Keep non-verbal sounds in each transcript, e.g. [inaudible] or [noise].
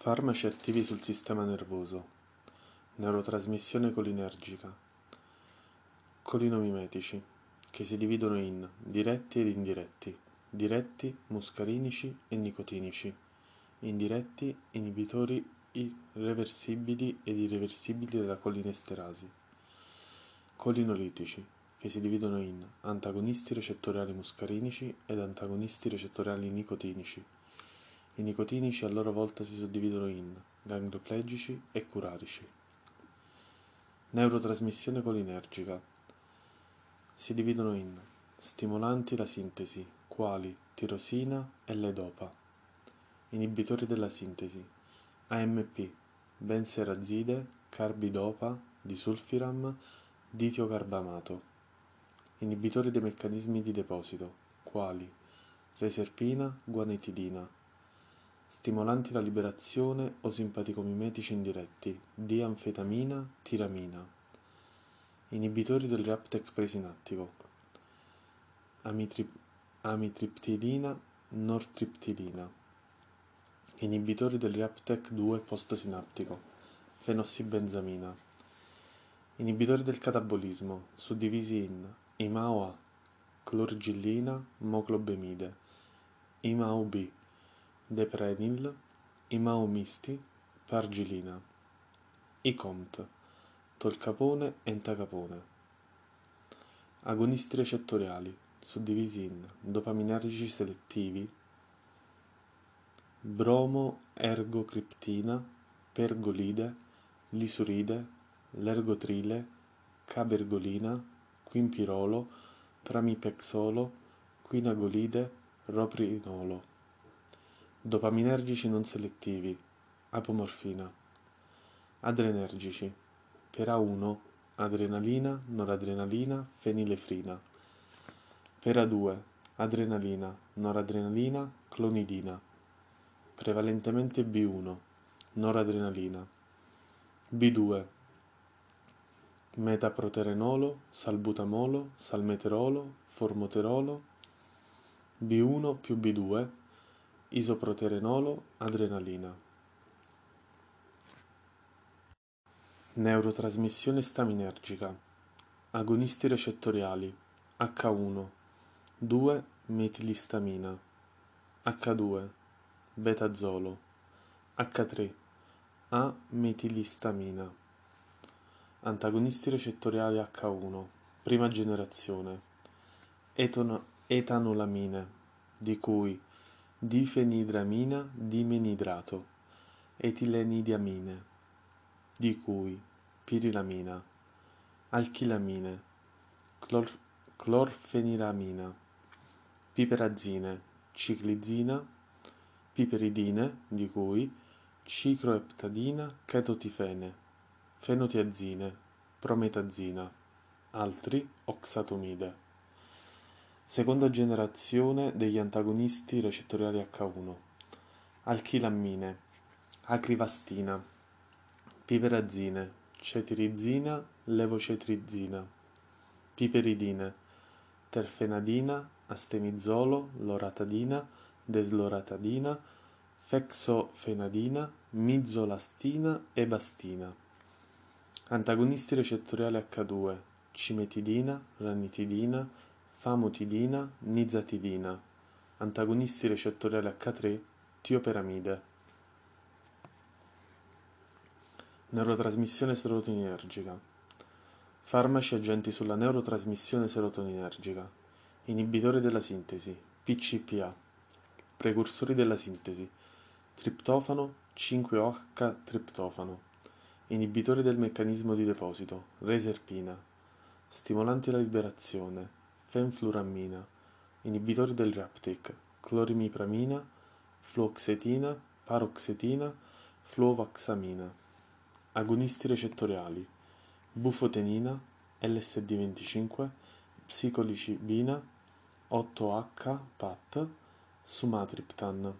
Farmaci attivi sul sistema nervoso. Neurotrasmissione cholinergica. Colinomimetici, che si dividono in diretti ed indiretti. Diretti, muscarinici e nicotinici. Indiretti, inibitori reversibili ed irreversibili della colinesterasi. Colinolitici, che si dividono in antagonisti recettoriali muscarinici ed antagonisti recettoriali nicotinici i nicotinici a loro volta si suddividono in ganglioplegici e curarici. Neurotrasmissione cholinergica. Si dividono in stimolanti la sintesi, quali tirosina e ledopa. Inibitori della sintesi, AMP, benserazide, carbidopa, disulfiram, ditiocarbamato. Inibitori dei meccanismi di deposito, quali reserpina, guanetidina stimolanti la liberazione o simpaticomimetici indiretti, di-anfetamina, tiramina, inibitori del reuptake presinattico, amitrip- amitriptilina, nortriptilina, inibitori del reuptake 2 postsinaptico, fenossibenzamina, inibitori del catabolismo, suddivisi in IMAO-A, clorgillina, moclobemide, IMAO-B, Deprenil, Imaumisti, Pargilina, Icont, Tolcapone e Entacapone. Agonisti recettoriali, suddivisi in dopaminergici selettivi, bromo-ergocriptina, pergolide, lisuride, lergotrile, cabergolina, quimpirolo, pramipexolo, quinagolide, roprinolo dopaminergici non selettivi, apomorfina, adrenergici, per A1, adrenalina, noradrenalina, fenilefrina, per A2, adrenalina, noradrenalina, clonidina, prevalentemente B1, noradrenalina, B2, metaproterenolo, salbutamolo, salmeterolo, formoterolo, B1 più B2, isoproterenolo, adrenalina. Neurotrasmissione staminergica. Agonisti recettoriali. H1, 2 metilistamina. H2, betazolo. H3, A metilistamina. Antagonisti recettoriali H1, prima generazione. Eton- etanolamine, di cui difenidramina dimenidrato, etilenidiamine, di cui pirilamina, alchilamine, clor- clorfeniramina, piperazine, ciclizina, piperidine, di cui cicroeptadina, chetotifene, fenotiazine, prometazina, altri oxatomide. Seconda generazione degli antagonisti recettoriali H1. Alchilammine, acrivastina, piperazine, cetirizina, levocetrizina, piperidine, terfenadina, astemizolo, loratadina, desloratadina, fexofenadina, mizolastina e bastina. Antagonisti recettoriali H2, cimetidina, ranitidina, famotidina, nizatidina, antagonisti recettoriali H3, tioperamide. Neurotrasmissione serotoninergica. Farmaci agenti sulla neurotrasmissione serotoninergica. Inibitori della sintesi, PCPA. Precursori della sintesi, triptofano, 5-OH triptofano. Inibitori del meccanismo di deposito, reserpina. Stimolanti alla liberazione, fenflurammina, inibitori del reuptake, clorimipramina, fluoxetina, paroxetina, fluovaxamina, agonisti recettoriali, bufotenina, LSD25, psicolicibina, 8H, PAT, sumatriptan,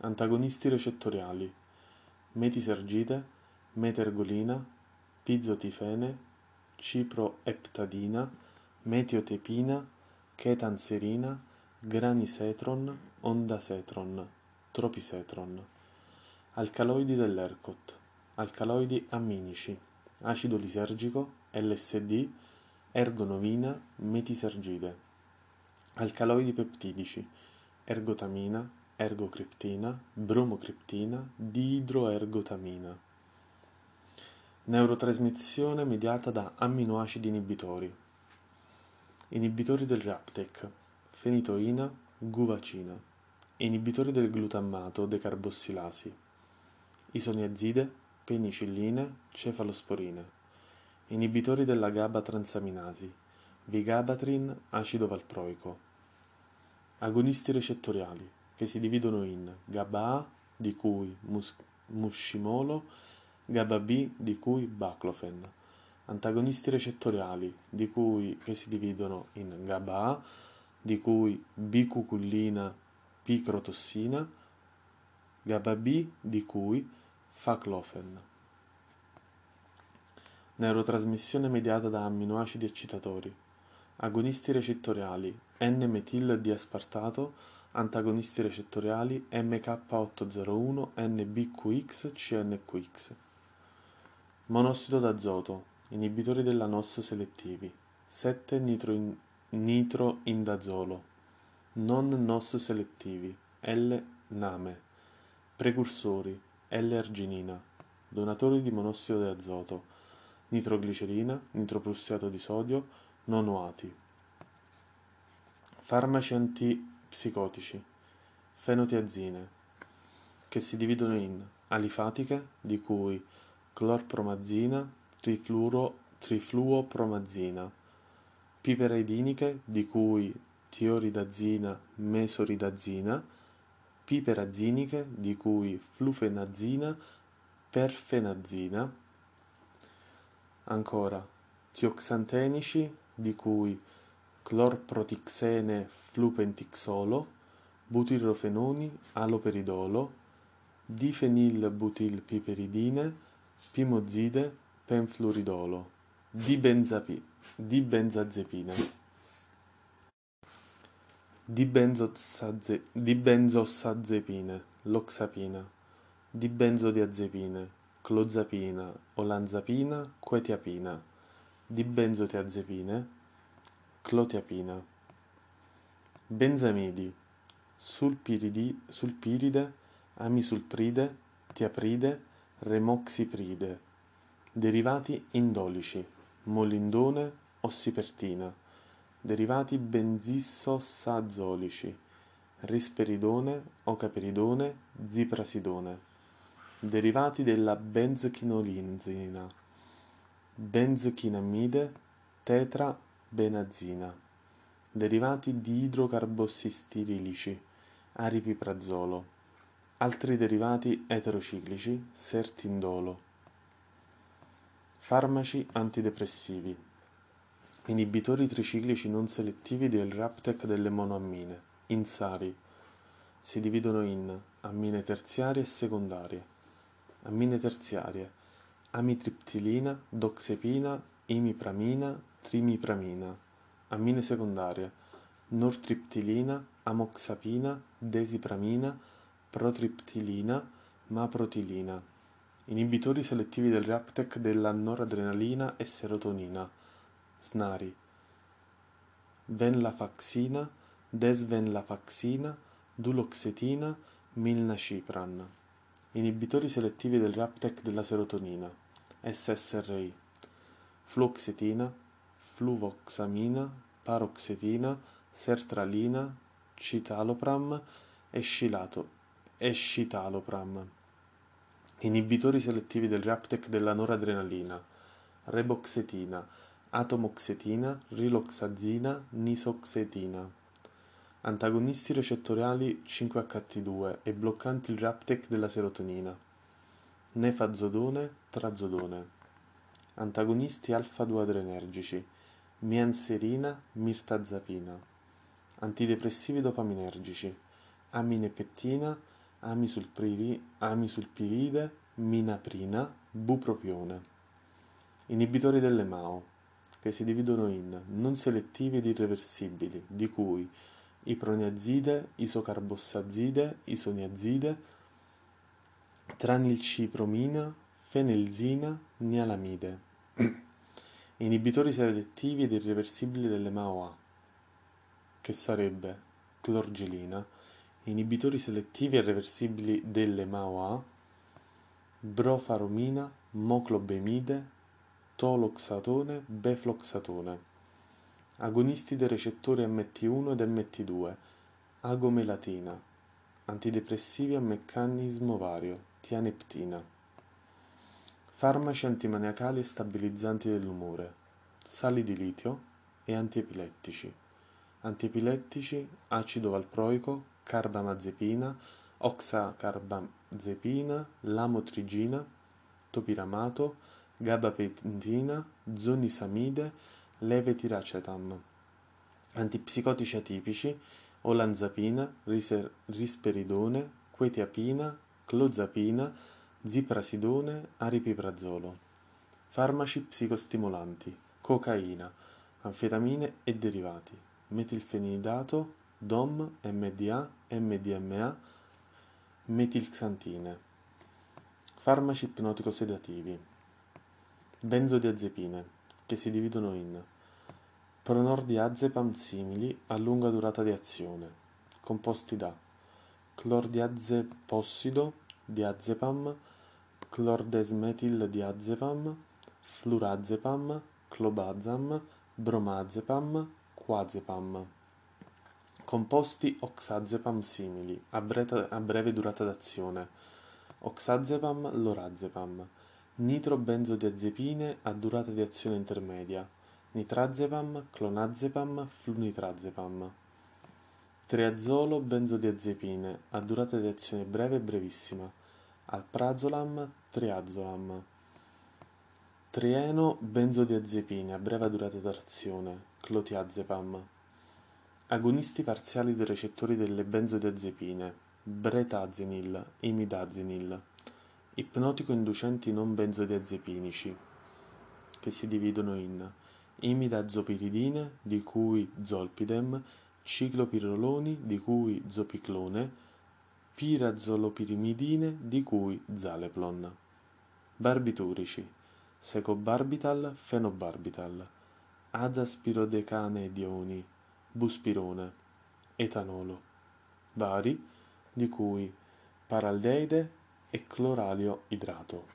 antagonisti recettoriali, metisergide, metergolina, pizotifene, ciproeptadina, metiotepina, chetanserina, granisetron, ondasetron, tropisetron. alcaloidi dell'ERCOT, alcaloidi amminici, acido lisergico, LSD, ergonovina, metisergide, alcaloidi peptidici, ergotamina, ergocriptina, bromocriptina, diidroergotamina. Neurotrasmissione mediata da amminoacidi inibitori. Inibitori del reuptake, fenitoina, guvacina. Inibitori del glutammato decarbossilasi. Isoniazide, penicilline, cefalosporine. Inibitori della GABA transaminasi. Vigabatrin, acido valproico. Agonisti recettoriali, che si dividono in GABA-A, di cui mus- muscimolo, GABA B di cui baclofen, antagonisti recettoriali di cui, che si dividono in GABA di cui bicucullina picrotossina, GABA B di cui faclofen. Neurotrasmissione mediata da amminoacidi eccitatori. Agonisti recettoriali N-metil diaspartato, antagonisti recettoriali MK801, NBQX, CNQX. Monossido d'azoto, inibitori della NOS selettivi, 7-nitroindazolo, non NOS selettivi, L-name, precursori, L-arginina, donatori di monossido di azoto, nitroglicerina, nitroprussiato di sodio, nonoati. Farmaci antipsicotici, fenotiazine, che si dividono in alifatiche, di cui clorpromazina, trifluopromazina, piperidiniche di cui tioridazina, mesoridazina, piperaziniche di cui flufenazina, perfenazina, ancora tioxantenici di cui clorprotixene flupentixolo, butirofenoni, aloperidolo, difenilbutilpiperidine, pimozide, penfluridolo, dibenzapi, dibenzazepina, dibenzosazepine, loxapina, dibenzodiazepine, clozapina, olanzapina, quetiapina, dibenzotiazepine, clotiapina, benzamidi, sulpiridi, sulpiride, amisulpride, tiapride, remoxipride, derivati indolici, molindone, ossipertina, derivati benzissossazolici, risperidone, ocaperidone, ziprasidone, derivati della benzchinolinzina, benzchinamide, tetrabenazina, derivati di idrocarbossistirilici, aripiprazolo, altri derivati eterociclici, sertindolo, farmaci antidepressivi, inibitori triciclici non selettivi del RAPTEC delle monoammine, INSARI, si dividono in ammine terziarie e secondarie. Ammine terziarie, amitriptilina, doxepina, imipramina, trimipramina. Ammine secondarie, nortriptilina, amoxapina, desipramina, protriptilina, maprotilina. Inibitori selettivi del reuptake della noradrenalina e serotonina, SNARI. Venlafaxina, desvenlafaxina, duloxetina, milnacipran. Inibitori selettivi del reuptake della serotonina, SSRI. Fluoxetina, fluvoxamina, paroxetina, sertralina, citalopram e scilato escitalopram. Inibitori selettivi del reuptake della noradrenalina, reboxetina, atomoxetina, riloxazina, nisoxetina. Antagonisti recettoriali 5HT2 e bloccanti il reuptake della serotonina, nefazodone, trazodone. Antagonisti alfa-2 adrenergici, mianserina, mirtazapina. Antidepressivi dopaminergici, aminepettina, amisulpiride, minaprina, bupropione. Inibitori delle MAO, che si dividono in non selettivi ed irreversibili, di cui iproniazide, isocarbossazide, isoniazide, tranilcipromina, fenilzina, nialamide. [clears throat] Inibitori selettivi ed irreversibili delle MAOA, che sarebbe clorgelina, inibitori selettivi e irreversibili delle MAOA, brofaromina, moclobemide, toloxatone, befloxatone. Agonisti dei recettori MT1 ed MT2, agomelatina, antidepressivi a meccanismo vario, tianeptina. Farmaci antimaniacali e stabilizzanti dell'umore, sali di litio e antiepilettici. Antiepilettici, acido valproico, carbamazepina, oxacarbazepina, lamotrigina, topiramato, gabapentina, zonisamide, levetiracetam. Antipsicotici atipici, olanzapina, risperidone, quetiapina, clozapina, ziprasidone, aripiprazolo. Farmaci psicostimolanti, cocaina, anfetamine e derivati, metilfenidato, DOM, MDA, MDMA, metilxantine. Farmaci ipnotico-sedativi. Benzodiazepine, che si dividono in pronordiazepam simili a lunga durata di azione, composti da clordiazepossido, diazepam, clordesmetildiazepam, flurazepam, clobazam, bromazepam, quazepam. Composti oxazepam simili, a, breve, a breve durata d'azione, oxazepam, lorazepam, nitrobenzodiazepine a durata di azione intermedia, nitrazepam, clonazepam, flunitrazepam. Triazolo benzodiazepine a durata di azione breve e brevissima, alprazolam, triazolam. Trieno benzodiazepine a breve durata d'azione, clotiazepam. Agonisti parziali dei recettori delle benzodiazepine, bretazenil, imidazenil. Ipnotico inducenti non benzodiazepinici, che si dividono in imidazopiridine, di cui zolpidem, ciclopiroloni, di cui zopiclone, pirazolopirimidine, di cui zaleplon. Barbiturici, secobarbital, fenobarbital, azaspirodecanedioni, buspirone, etanolo, vari, di cui paraldeide e cloralio idrato.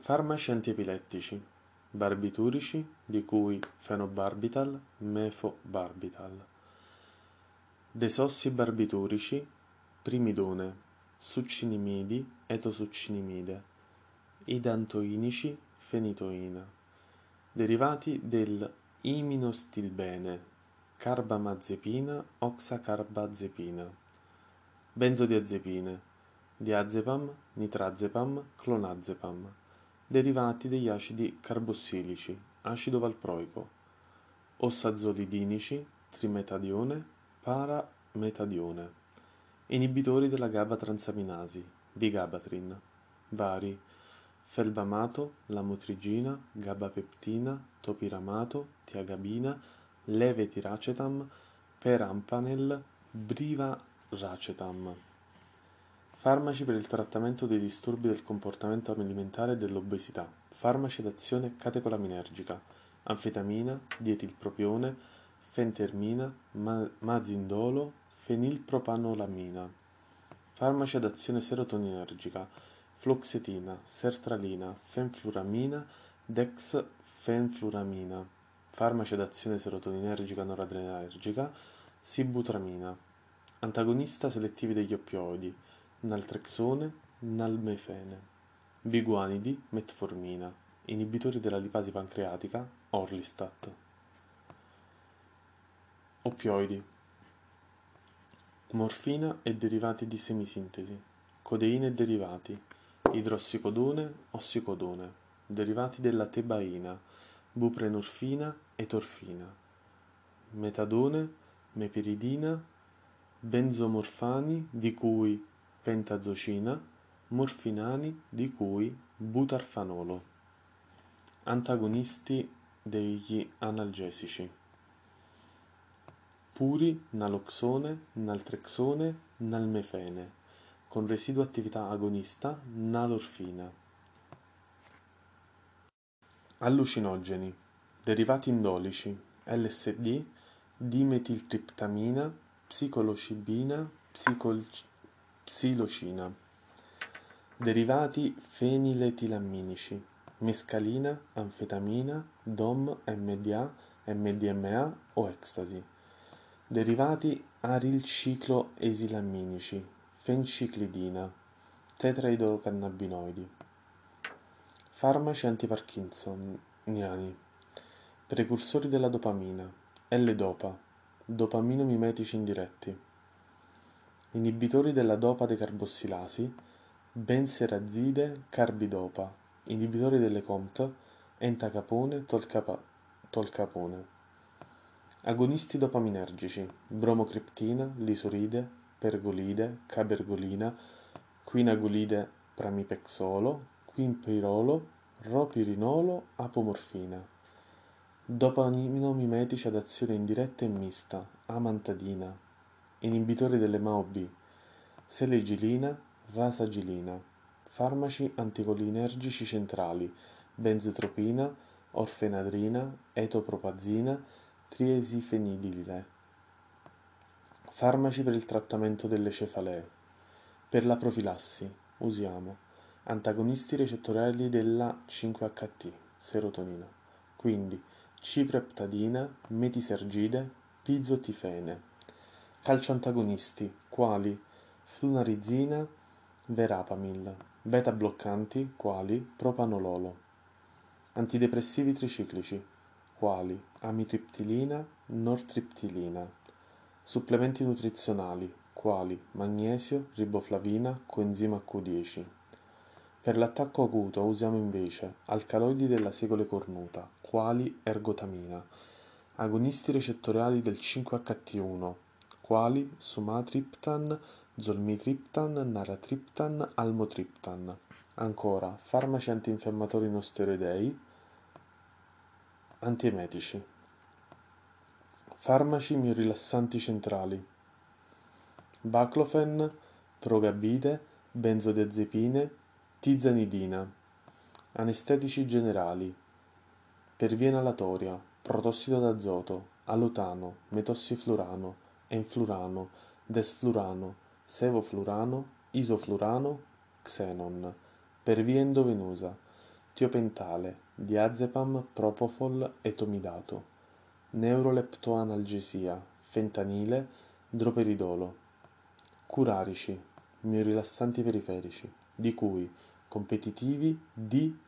Farmaci antiepilettici, barbiturici, di cui fenobarbital, mefobarbital. Desossi barbiturici, primidone, succinimidi, etosuccinimide, idantoinici, fenitoina. Derivati del iminostilbene, carbamazepina, oxacarbazepina. Benzodiazepine, diazepam, nitrazepam, clonazepam. Derivati degli acidi carbossilici, acido valproico, ossazolidinici, trimetadione, parametadione. Inibitori della GABA transaminasi, vigabatrin. Vari felbamato, lamotrigina, gabapeptina, topiramato, tiagabina, levetiracetam, perampanel, brivaracetam. Farmaci per il trattamento dei disturbi del comportamento alimentare e dell'obesità. Farmaci ad azione catecolaminergica, anfetamina, dietilpropione, fentermina, ma- mazindolo, fenilpropanolamina. Farmaci ad azione serotoninergica, fluoxetina, sertralina, fenfluramina, dexfenfluramina, farmaci ad azione serotoninergica noradrenergica, sibutramina, antagonista selettivi degli oppioidi, naltrexone, nalmefene, biguanidi, metformina, inibitori della lipasi pancreatica, orlistat. Oppioidi, morfina e derivati di semisintesi, codeine e derivati, idrossicodone, ossicodone, derivati della tebaina, buprenorfina e torfina, metadone, mepiridina, benzomorfani di cui pentazocina, morfinani di cui butarfanolo, antagonisti degli analgesici, puri, naloxone, naltrexone, nalmefene, con residua attività agonista nalorfina. Allucinogeni, derivati indolici, LSD, dimetiltriptamina, psicolocibina, psicol- psilocina. Derivati feniletilamminici, mescalina, anfetamina, DOM, MDA, MDMA o ecstasy. Derivati arilcicloesilamminici, fenciclidina, tetraidrocannabinoidi. Farmaci antiparkinsoniani. Precursori della dopamina. L-dopa. Dopaminomimetici indiretti. Inibitori della dopa decarbossilasi. Benserazide carbidopa. Inibitori delle COMT. Entacapone, tolcapa, tolcapone. Agonisti dopaminergici. Bromocriptina, lisuride, pergolide, cabergolina, quinagolide pramipexolo, quinpirolo, ropirinolo, apomorfina. Dopaminomimetici ad azione indiretta e mista, amantadina. Inibitori delle MAO-B. Selegilina, rasagilina. Farmaci anticolinergici centrali, benzetropina, orfenadrina, etopropazina, triesifenidile. Farmaci per il trattamento delle cefalee. Per la profilassi usiamo antagonisti recettoriali della 5-HT, serotonina, quindi cipreptadina, metisergide, pizotifene. Calcioantagonisti quali flunarizzina, verapamil, beta bloccanti quali propanololo. Antidepressivi triciclici quali amitriptilina, nortriptilina. Supplementi nutrizionali quali magnesio, riboflavina, coenzima Q10. Per l'attacco acuto usiamo invece alcaloidi della segole cornuta, quali ergotamina, agonisti recettoriali del 5-HT1, quali sumatriptan, zolmitriptan, naratriptan, almotriptan. Ancora, farmaci antinfiammatori non steroidei, antiemetici. Farmaci miorilassanti centrali. Baclofen, progabide, benzodiazepine, Tizanidina. Anestetici generali. Per via inalatoria, protossido d'azoto, alutano, metossiflurano, enflurano, desflurano, sevoflurano, isoflurano, xenon. Per via endovenosa, tiopentale, diazepam, propofol, etomidato. Neuroleptoanalgesia, fentanile, droperidolo. Curarici, miorilassanti periferici, di cui competitivi di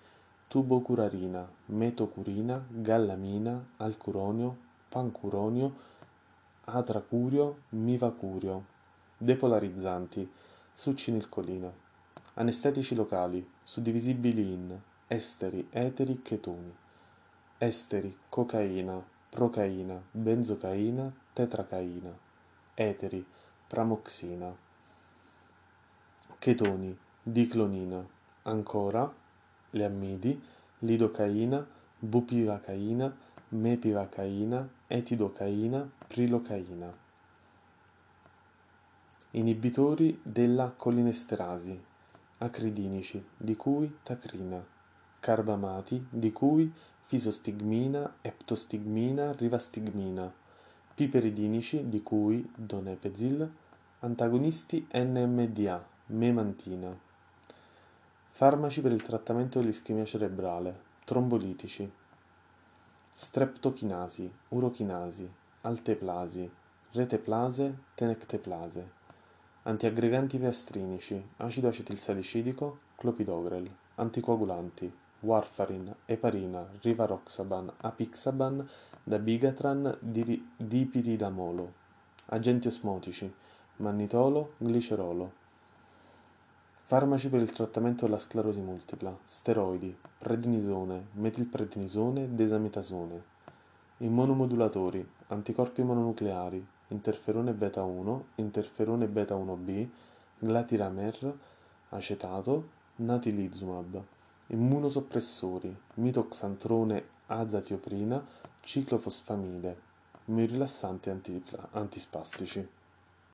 tubocurarina, metocurina, gallamina, alcuronio, pancuronio, atracurio, mivacurio, depolarizzanti, succinilcolina, anestetici locali, suddivisibili in esteri, eteri, chetoni, esteri, cocaina, procaina, benzocaina, tetracaina, eteri, pramoxina, chetoni, diclonina, ancora le ammidi, lidocaina, bupivacaina, mepivacaina, etidocaina, prilocaina. Inibitori della colinesterasi, acridinici, di cui tacrina, carbamati, di cui fisostigmina, eptostigmina, rivastigmina, piperidinici, di cui donepezil, antagonisti NMDA, memantina. Farmaci per il trattamento dell'ischemia cerebrale, trombolitici, streptochinasi, urochinasi, alteplasi, reteplase, tenecteplase, antiaggreganti piastrinici, acido acetilsalicidico, clopidogrel, anticoagulanti, warfarin, eparina, rivaroxaban, apixaban, dabigatran, dipiridamolo, agenti osmotici, mannitolo, glicerolo. Farmaci per il trattamento della sclerosi multipla, steroidi, prednisone, metilprednisone, desametasone. Immunomodulatori, anticorpi mononucleari, interferone beta 1, interferone beta 1b, glatiramer, acetato, natilizumab. Immunosoppressori, mitoxantrone azatioprina, ciclofosfamide. Rilassanti antispastici.